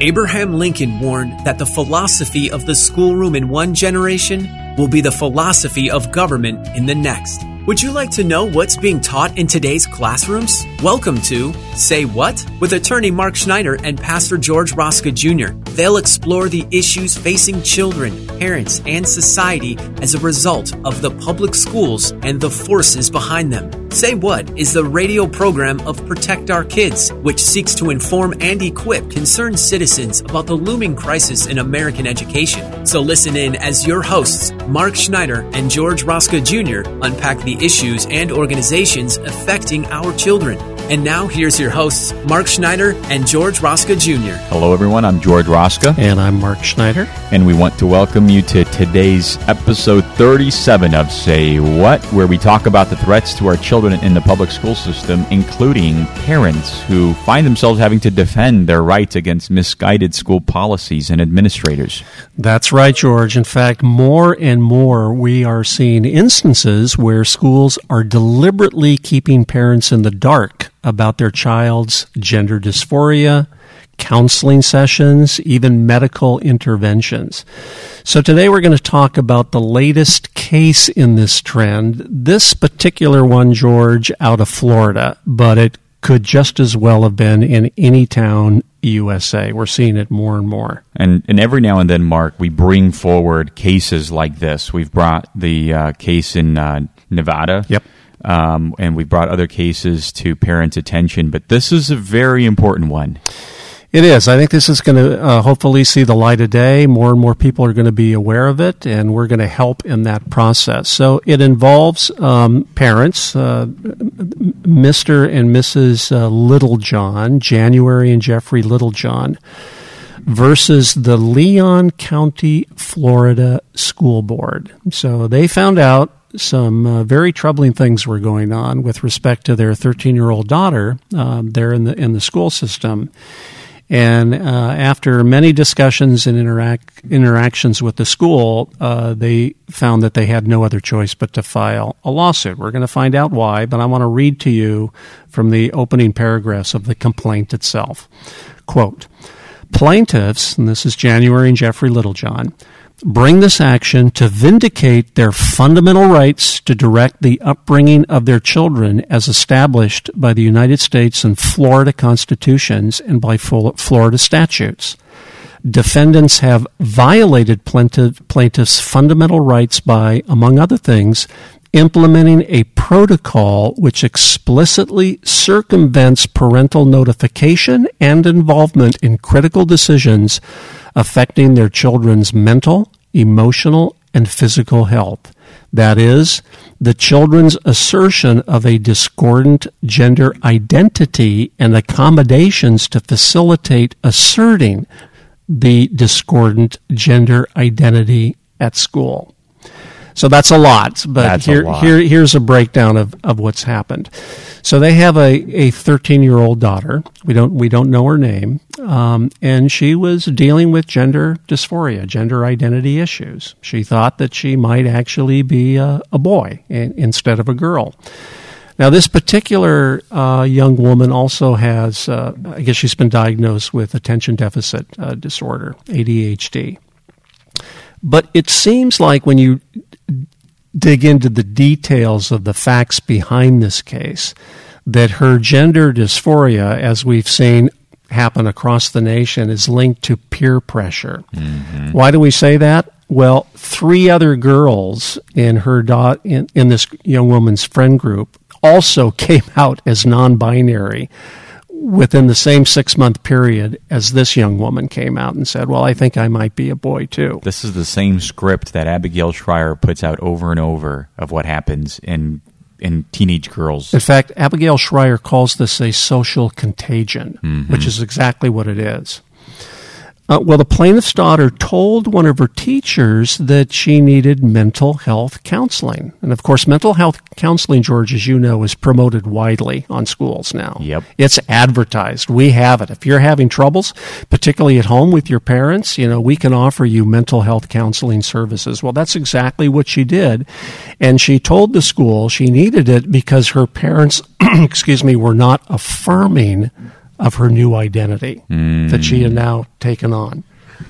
Abraham Lincoln warned that the philosophy of the schoolroom in one generation will be the philosophy of government in the next. Would you like to know what's being taught in today's classrooms? Welcome to Say What? with attorney Mark Schneider and Pastor George Rosca Jr. They'll explore the issues facing children, parents, and society as a result of the public schools and the forces behind them. Say What is the radio program of Protect Our Kids, which seeks to inform and equip concerned citizens about the looming crisis in American education. So listen in as your hosts, Mark Schneider and George Rosca Jr., unpack the issues and organizations affecting our children. And now here's your hosts, Mark Schneider and George Rosca Jr. Hello, everyone. I'm George Rosca. And I'm Mark Schneider. And we want to welcome you to today's episode 37 of Say What, where we talk about the threats to our children in the public school system, including parents who find themselves having to defend their rights against misguided school policies and administrators. That's right, George. In fact, more and more we are seeing instances where schools are deliberately keeping parents in the dark about their child's gender dysphoria, counseling sessions, even medical interventions. So today we're going to talk about the latest case in this trend. This particular one, George, out of Florida, but it could just as well have been in any town USA. We're seeing it more and more. And, and every now and then, Mark, we bring forward cases like this. We've brought the uh, case in uh, Nevada. Yep. Um, and we brought other cases to parents' attention, but this is a very important one. It is. I think this is going to uh, hopefully see the light of day. More and more people are going to be aware of it, and we're going to help in that process. So it involves um, parents, uh, Mr. and Mrs. Uh, Littlejohn, January and Jeffrey Littlejohn, versus the Leon County, Florida School Board. So they found out some uh, very troubling things were going on with respect to their 13 year old daughter um, there in the in the school system. And uh, after many discussions and interact, interactions with the school, uh, they found that they had no other choice but to file a lawsuit. We're going to find out why, but I want to read to you from the opening paragraphs of the complaint itself. Quote, Plaintiffs, and this is January and Jeffrey Littlejohn, bring this action to vindicate their fundamental rights to direct the upbringing of their children as established by the United States and Florida constitutions and by Florida statutes. Defendants have violated plaintiffs' fundamental rights by, among other things, implementing a protocol which explicitly circumvents parental notification and involvement in critical decisions affecting their children's mental, emotional, and physical health. That is, the children's assertion of a discordant gender identity and accommodations to facilitate asserting the discordant gender identity at school. So that's a lot, but That's here, lot. here, here's a breakdown of, of what's happened. So they have a, a 13 year old daughter. We don't, we don't know her name. Um, and she was dealing with gender dysphoria, gender identity issues. She thought that she might actually be a, a boy in, instead of a girl. Now, this particular uh, young woman also has, uh, I guess she's been diagnosed with attention deficit uh, disorder, ADHD. But it seems like when you dig into the details of the facts behind this case, that her gender dysphoria, as we've seen happen across the nation, is linked to peer pressure. Mm-hmm. Why do we say that? Well, three other girls in her dot in, in this young woman's friend group also came out as non-binary within the same six month period as this young woman came out and said, "Well, I think I might be a boy too." This is the same script that Abigail Shrier puts out over and over of what happens in in teenage girls. In fact, Abigail Shrier calls this a social contagion, mm-hmm. which is exactly what it is. Uh, well, the plaintiff's daughter told one of her teachers that she needed mental health counseling. And of course, mental health counseling, George, as you know, is promoted widely on schools now. Yep. It's advertised. We have it. If you're having troubles, particularly at home with your parents, you know, we can offer you mental health counseling services. Well, that's exactly what she did. And she told the school she needed it because her parents, excuse me, were not affirming of her new identity mm. that she had now taken on.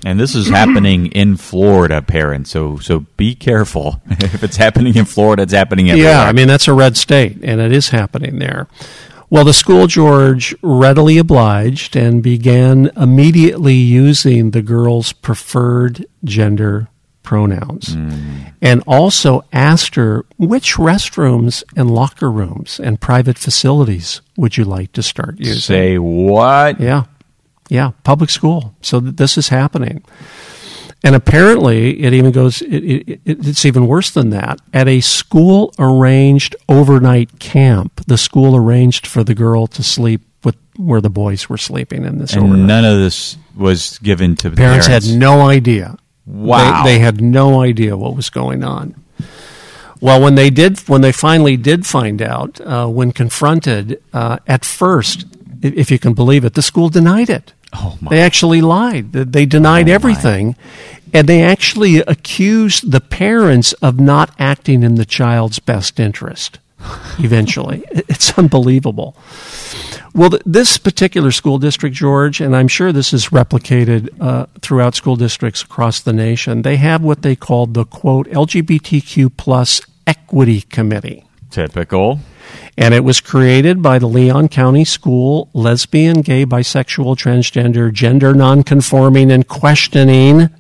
And this is happening in Florida, parents. So so be careful. if it's happening in Florida, it's happening everywhere. Yeah, I mean that's a red state, and it is happening there. Well, the school George readily obliged and began immediately using the girl's preferred gender pronouns. Mm. And also asked her which restrooms and locker rooms and private facilities would you like to start using? Say what? Yeah. Yeah, public school. So th- this is happening. And apparently, it even goes, it, it, it's even worse than that. At a school arranged overnight camp, the school arranged for the girl to sleep with where the boys were sleeping in this and overnight. none of this was given to parents. Parents had no idea. Wow. They, they had no idea what was going on. Well, when they did, when they finally did find out, uh, when confronted, uh, at first, if you can believe it, the school denied it. Oh my. they actually lied. They denied oh everything, my. and they actually accused the parents of not acting in the child's best interest. Eventually, it's unbelievable. Well, this particular school district, George, and I'm sure this is replicated uh, throughout school districts across the nation, they have what they called the quote LGBTQ plus equity committee. Typical. And it was created by the Leon County School Lesbian, Gay, Bisexual, Transgender, Gender Nonconforming, and Questioning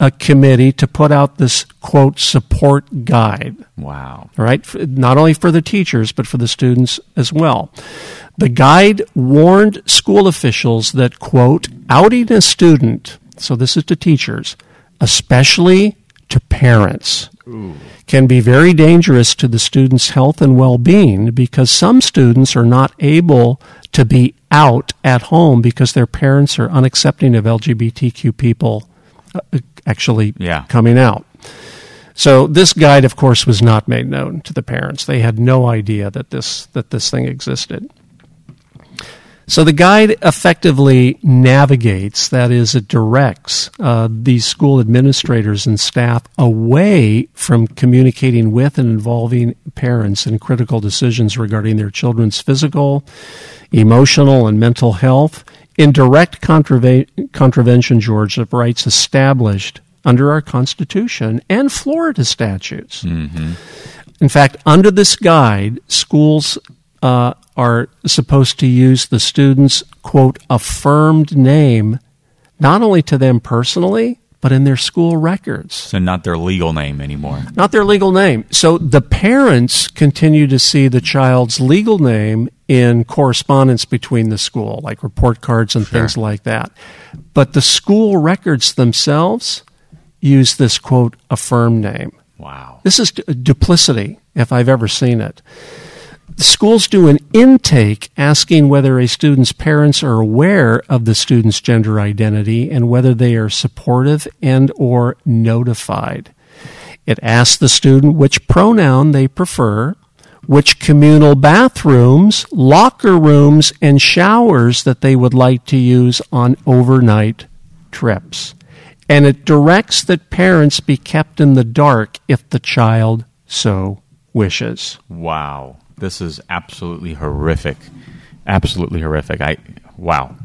a committee to put out this quote support guide. Wow. Right? Not only for the teachers, but for the students as well. The guide warned school officials that, quote, outing a student, so this is to teachers, especially to parents, Ooh. can be very dangerous to the student's health and well being because some students are not able to be out at home because their parents are unaccepting of LGBTQ people uh, actually yeah. coming out. So this guide, of course, was not made known to the parents. They had no idea that this that this thing existed. So the guide effectively navigates, that is, it directs uh, these school administrators and staff away from communicating with and involving parents in critical decisions regarding their children's physical, emotional, and mental health in direct contrave- contravention, George, of rights established under our Constitution and Florida statutes. Mm-hmm. In fact, under this guide, schools uh, are supposed to use the student's, quote, affirmed name, not only to them personally, but in their school records. So, not their legal name anymore. Not their legal name. So, the parents continue to see the child's legal name in correspondence between the school, like report cards and sure. things like that. But the school records themselves use this, quote, affirmed name. Wow. This is duplicity, if I've ever seen it schools do an intake asking whether a student's parents are aware of the student's gender identity and whether they are supportive and or notified. It asks the student which pronoun they prefer, which communal bathrooms, locker rooms, and showers that they would like to use on overnight trips. And it directs that parents be kept in the dark if the child so wishes. Wow. This is absolutely horrific. Absolutely horrific. I wow.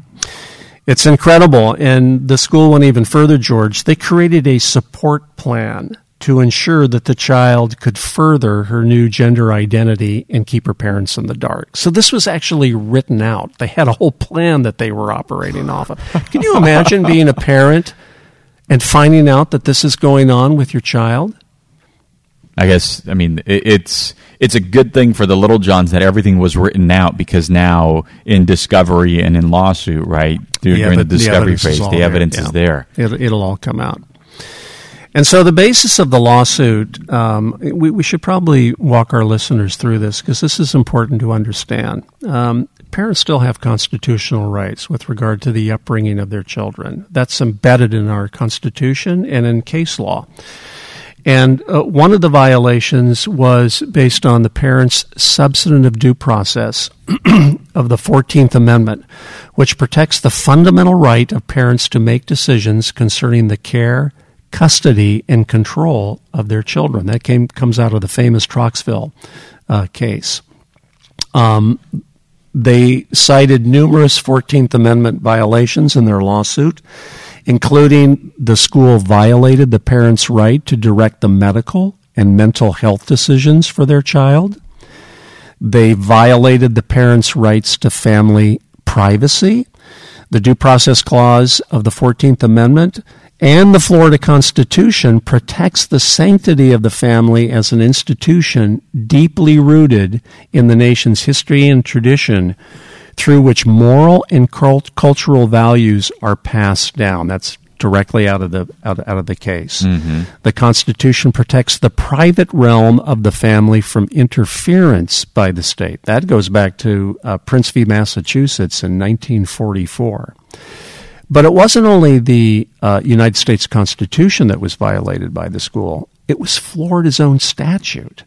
It's incredible. And the school went even further, George. They created a support plan to ensure that the child could further her new gender identity and keep her parents in the dark. So this was actually written out. They had a whole plan that they were operating off of. Can you imagine being a parent and finding out that this is going on with your child? I guess I mean it, it's it's a good thing for the Littlejohns that everything was written out because now in discovery and in lawsuit, right during, yeah, during the discovery the phase, the evidence there, is there. It'll, it'll all come out. And so, the basis of the lawsuit, um, we, we, should probably walk our listeners through this because this is important to understand. Um, parents still have constitutional rights with regard to the upbringing of their children. That's embedded in our Constitution and in case law. And uh, one of the violations was based on the parents' substantive due process of the 14th Amendment, which protects the fundamental right of parents to make decisions concerning the care, custody and control of their children. That came comes out of the famous Troxville uh, case. Um, they cited numerous Fourteenth Amendment violations in their lawsuit, including the school violated the parents' right to direct the medical and mental health decisions for their child. They violated the parents' rights to family privacy. The Due Process Clause of the 14th Amendment and the Florida Constitution protects the sanctity of the family as an institution deeply rooted in the nation's history and tradition through which moral and cult- cultural values are passed down. That's directly out of the out, out of the case. Mm-hmm. The Constitution protects the private realm of the family from interference by the state. That goes back to uh, Prince v. Massachusetts in 1944. But it wasn't only the uh, United States Constitution that was violated by the school, it was Florida's own statute.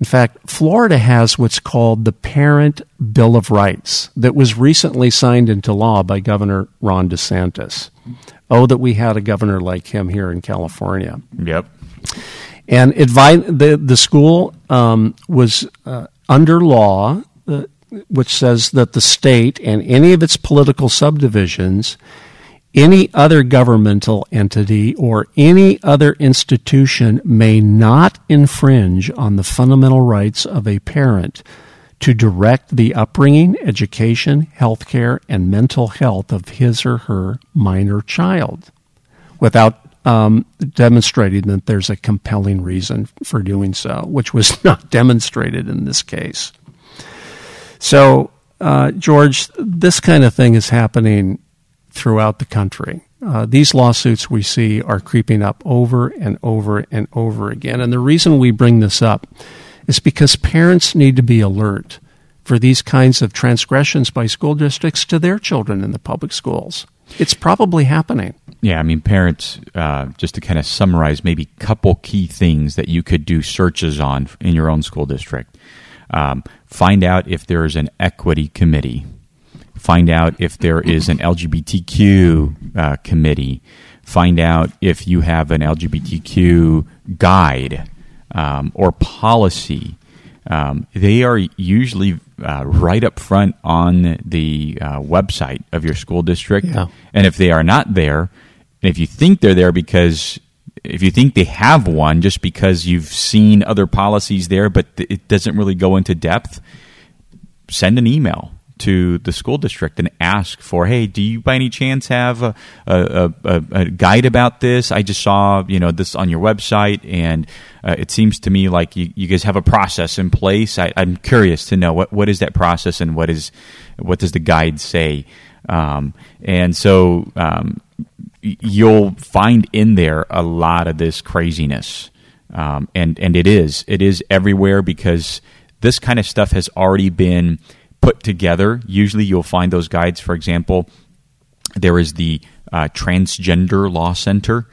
In fact, Florida has what's called the Parent Bill of Rights that was recently signed into law by Governor Ron DeSantis. Oh, that we had a governor like him here in California. Yep. And it, the, the school um, was uh, under law, uh, which says that the state and any of its political subdivisions any other governmental entity or any other institution may not infringe on the fundamental rights of a parent to direct the upbringing, education, health care, and mental health of his or her minor child without um, demonstrating that there's a compelling reason for doing so, which was not demonstrated in this case. So, uh, George, this kind of thing is happening throughout the country. Uh, these lawsuits we see are creeping up over and over and over again. And the reason we bring this up is because parents need to be alert for these kinds of transgressions by school districts to their children in the public schools. It's probably happening. Yeah, I mean, parents, uh, just to kind of summarize maybe couple key things that you could do searches on in your own school district. Um, find out if there is an equity committee find out if there is an LGBTQ uh, committee, find out if you have an LGBTQ guide um, or policy. Um, they are usually uh, right up front on the uh, website of your school district. Yeah. And if they are not there, and if you think they're there because if you think they have one just because you've seen other policies there, but it doesn't really go into depth, send an email to the school district and ask for, hey, do you by any chance have a, a, a, a guide about this? I just saw you know this on your website, and uh, it seems to me like you, you, guys have a process in place. I, am curious to know what what is that process and what is what does the guide say? Um, and so um, you'll find in there a lot of this craziness, um, and and it is it is everywhere because this kind of stuff has already been put together. Usually you'll find those guides, for example, there is the uh, Transgender Law Center.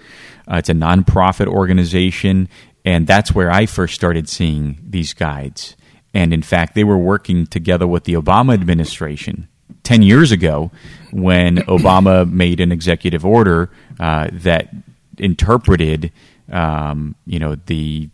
Uh, it's a nonprofit organization, and that's where I first started seeing these guides. And in fact, they were working together with the Obama administration 10 years ago when Obama made an executive order uh, that interpreted, um, you know, the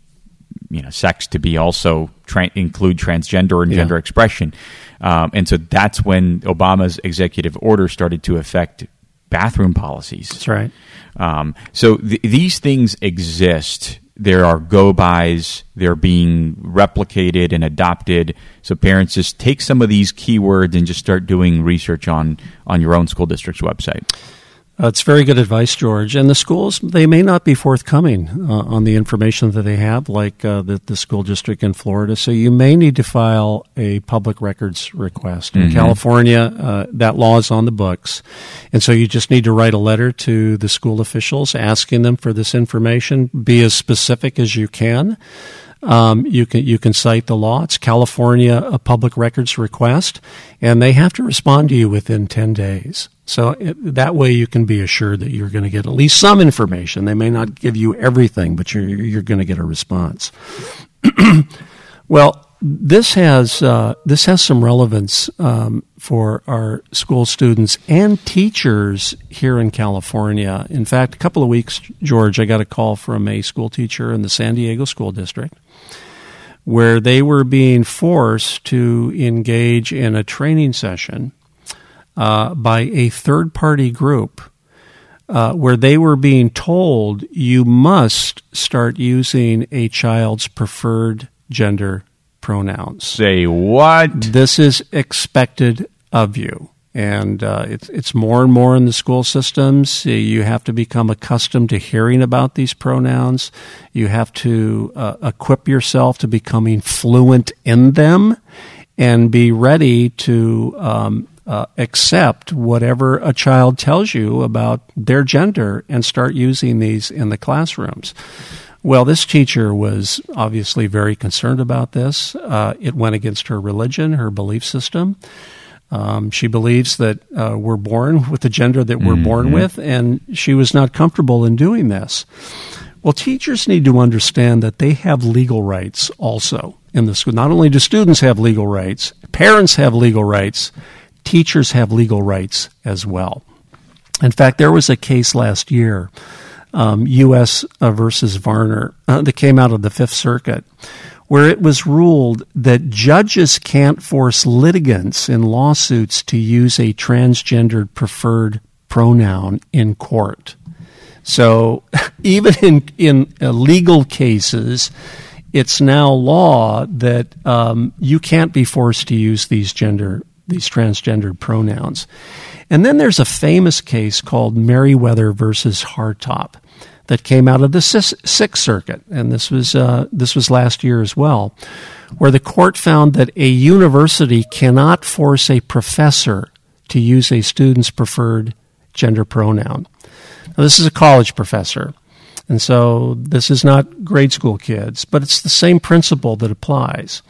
you know sex to be also tra- include transgender and yeah. gender expression, um, and so that's when Obama's executive order started to affect bathroom policies. That's right. Um, so th- these things exist. There are go bys. They're being replicated and adopted. So parents just take some of these keywords and just start doing research on on your own school district's website. Uh, it's very good advice, George. And the schools, they may not be forthcoming uh, on the information that they have, like uh, the, the school district in Florida. So you may need to file a public records request. In mm-hmm. California, uh, that law is on the books. And so you just need to write a letter to the school officials asking them for this information. Be as specific as you can. Um, you can you can cite the law. It's California a public records request, and they have to respond to you within ten days. So it, that way you can be assured that you're going to get at least some information. They may not give you everything, but you're you're going to get a response. well, this has uh, this has some relevance um, for our school students and teachers here in California. In fact, a couple of weeks, George, I got a call from a school teacher in the San Diego School District where they were being forced to engage in a training session uh, by a third party group uh, where they were being told you must start using a child's preferred gender pronouns. Say what? This is expected of you and uh, it's it's more and more in the school systems. You have to become accustomed to hearing about these pronouns. You have to uh, equip yourself to becoming fluent in them, and be ready to um, uh, accept whatever a child tells you about their gender and start using these in the classrooms. Well, this teacher was obviously very concerned about this. Uh, it went against her religion, her belief system. Um, she believes that uh, we're born with the gender that we're mm-hmm. born with, and she was not comfortable in doing this. Well, teachers need to understand that they have legal rights also in the school. Not only do students have legal rights, parents have legal rights, teachers have legal rights as well. In fact, there was a case last year, um, U.S. Uh, versus Varner, uh, that came out of the Fifth Circuit, where it was ruled that judges can't force litigants in lawsuits to use a transgendered preferred pronoun in court. So even in in uh, legal cases, it's now law that um, you can't be forced to use these gender these transgendered pronouns. And then there's a famous case called Meriwether versus Hartop that came out of the Sixth Circuit, and this was uh, this was last year as well, where the court found that a university cannot force a professor to use a student's preferred gender pronoun. Now, this is a college professor, and so this is not grade school kids, but it's the same principle that applies.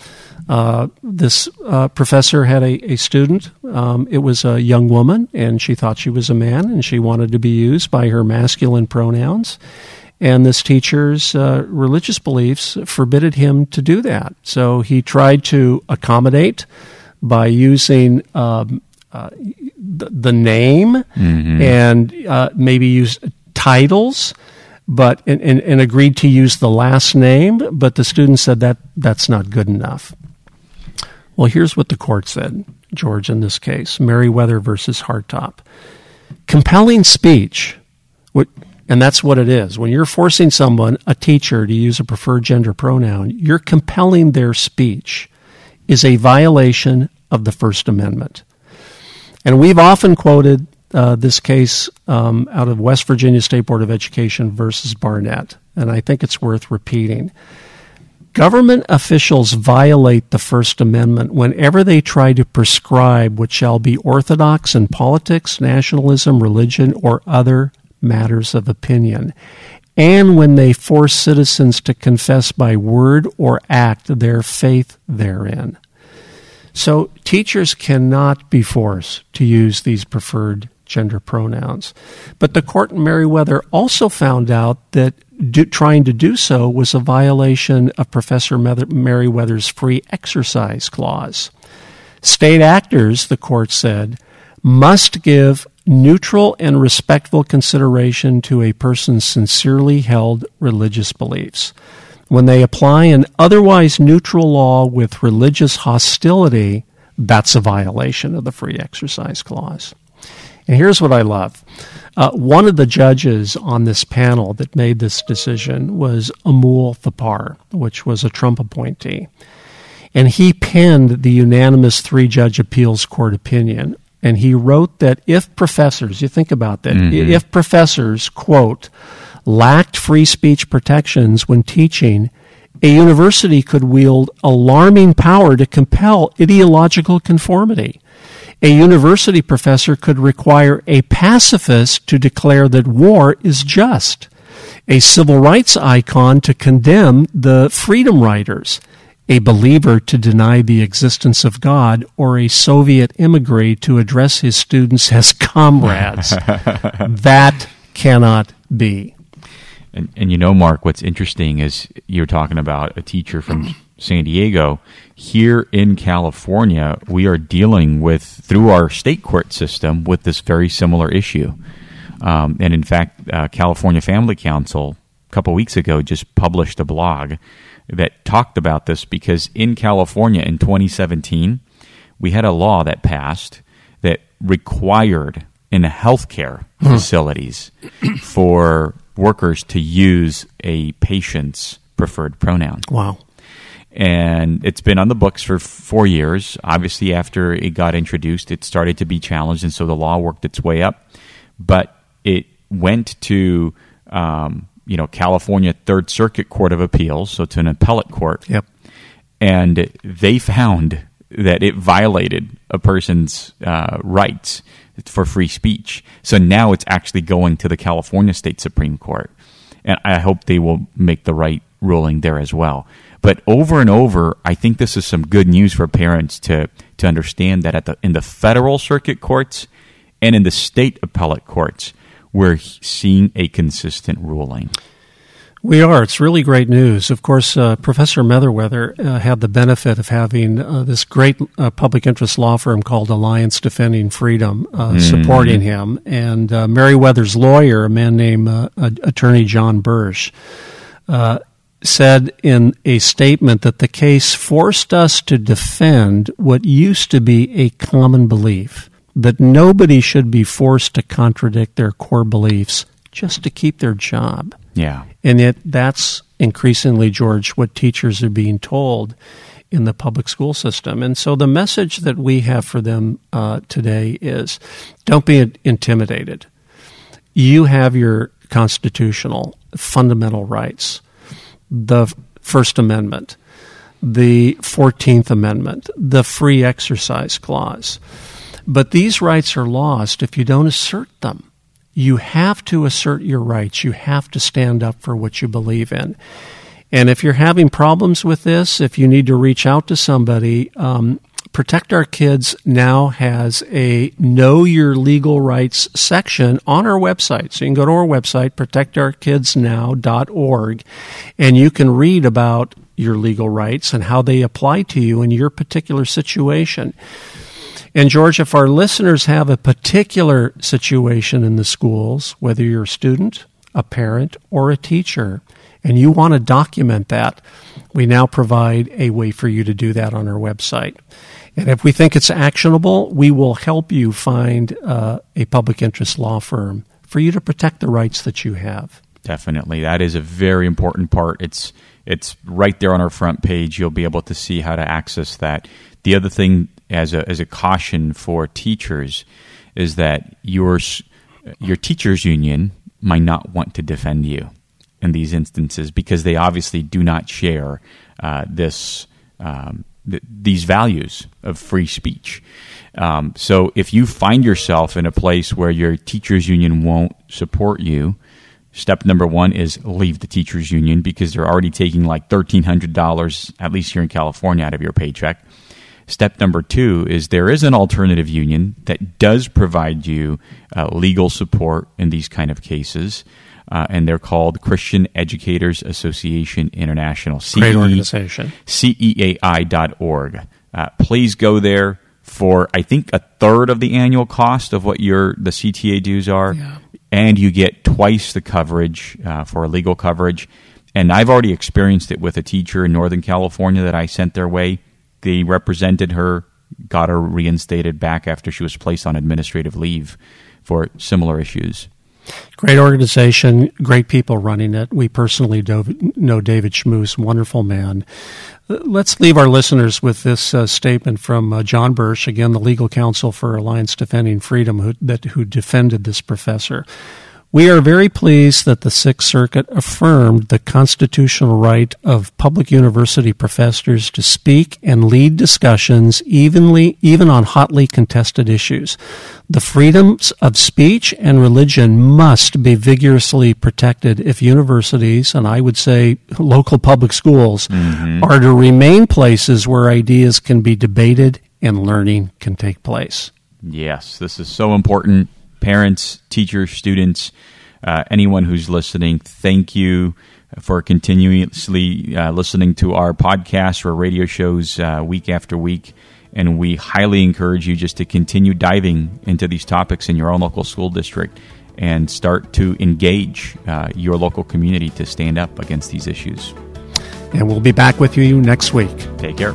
Uh, this uh, professor had a, a student. Um, it was a young woman, and she thought she was a man, and she wanted to be used by her masculine pronouns. And this teacher's uh, religious beliefs forbidded him to do that. So he tried to accommodate by using um, uh, the, the, name mm-hmm. and uh, maybe use titles but and, and, and, agreed to use the last name, but the student said that that's not good enough. Well, here's what the court said, George, in this case Meriwether versus Hartop. Compelling speech, and that's what it is. When you're forcing someone, a teacher, to use a preferred gender pronoun, you're compelling their speech, is a violation of the First Amendment. And we've often quoted uh, this case um, out of West Virginia State Board of Education versus Barnette, and I think it's worth repeating. Government officials violate the First Amendment whenever they try to prescribe what shall be orthodox in politics, nationalism, religion, or other matters of opinion, and when they force citizens to confess by word or act their faith therein. So teachers cannot be forced to use these preferred gender pronouns. But the court in Meriwether also found out that do, trying to do so was a violation of Professor Meriwether's free exercise clause. State actors, the court said, must give neutral and respectful consideration to a person's sincerely held religious beliefs. When they apply an otherwise neutral law with religious hostility, that's a violation of the free exercise clause. And here's what I love. Uh, one of the judges on this panel that made this decision was Amul Thapar, which was a Trump appointee. And he penned the unanimous three judge appeals court opinion, and he wrote that if professors, you think about that, Mm-hmm. if professors, quote, lacked free speech protections when teaching, a university could wield alarming power to compel ideological conformity. A university professor could require a pacifist to declare that war is just, a civil rights icon to condemn the freedom riders, a believer to deny the existence of God, or a Soviet emigre to address his students as comrades. that cannot be. And, and you know, Mark, what's interesting is you're talking about a teacher from San Diego. Here in California, we are dealing with, through our state court system, with this very similar issue. Um, and in fact, uh, California Family Council, a couple weeks ago, just published a blog that talked about this because in California in 2017, we had a law that passed that required in healthcare facilities for workers to use a patient's preferred pronoun. Wow. And it's been on the books for four years. Obviously, after it got introduced, it started to be challenged, and so the law worked its way up. But it went to, um, you know, California Third Circuit Court of Appeals, so to an appellate court Yep. and they found that it violated a person's uh, rights for free speech. So now it's actually going to the California State Supreme Court, and I hope they will make the right ruling there as well. But over and over, I think this is some good news for parents to to understand that at the in the federal circuit courts and in the state appellate courts, we're seeing a consistent ruling. We are. It's really great news. Of course, uh, Professor Metherweather uh, had the benefit of having uh, this great uh, public interest law firm called Alliance Defending Freedom uh, supporting him. And uh, Meriwether's lawyer, a man named uh, Attorney John Bursch, uh, said in a statement that the case forced us to defend what used to be a common belief that nobody should be forced to contradict their core beliefs just to keep their job. Yeah. And yet, that's increasingly, George, what teachers are being told in the public school system. And so, the message that we have for them uh, today is don't be intimidated. You have your constitutional, fundamental rights. The First Amendment, the 14th Amendment, the Free Exercise Clause. But these rights are lost if you don't assert them you have to assert your rights. You have to stand up for what you believe in. And if you're having problems with this, if you need to reach out to somebody, um, Protect Our Kids now has a Know Your Legal Rights section on our website. So you can go to our website, protectourkidsnow.org, and you can read about your legal rights and how they apply to you in your particular situation. And George, if our listeners have a particular situation in the schools, whether you're a student, a parent, or a teacher, and you want to document that, we now provide a way for you to do that on our website. And if we think it's actionable, we will help you find uh, a public interest law firm for you to protect the rights that you have. Definitely, that is a very important part. It's it's right there on our front page. You'll be able to see how to access that. The other thing, as a as a caution for teachers, is that your your teachers union might not want to defend you in these instances because they obviously do not share uh, this. Um, th- these values of free speech. Um, so if you find yourself in a place where your teachers union won't support you, step number one is leave the teachers union because they're already taking like $1,300, at least here in California, out of your paycheck. Step number two is there is an alternative union that does provide you uh, legal support in these kind of cases. Uh, and they're called Christian Educators Association International. Great organization. CEAI.org. Uh, please go there for, I think, a third of the annual cost of what your the CTA dues are. Yeah. And you get twice the coverage uh, for legal coverage. And I've already experienced it with a teacher in Northern California that I sent their way. They represented her, got her reinstated back after she was placed on administrative leave for similar issues. Great organization, great people running it. We personally know David Schmus, wonderful man. Let's leave our listeners with this uh, statement from uh, John Bursch, again, the legal counsel for Alliance Defending Freedom, who, that, who defended this professor. We are very pleased that the Sixth Circuit affirmed the constitutional right of public university professors to speak and lead discussions evenly, even on hotly contested issues. The freedoms of speech and religion must be vigorously protected if universities, and I would say local public schools, mm-hmm. are to remain places where ideas can be debated and learning can take place. Yes, this is so important parents, teachers, students, uh, anyone who's listening, thank you for continuously uh, listening to our podcast or radio shows uh, week after week. And we highly encourage you just to continue diving into these topics in your own local school district and start to engage uh, your local community to stand up against these issues. And we'll be back with you next week. Take care.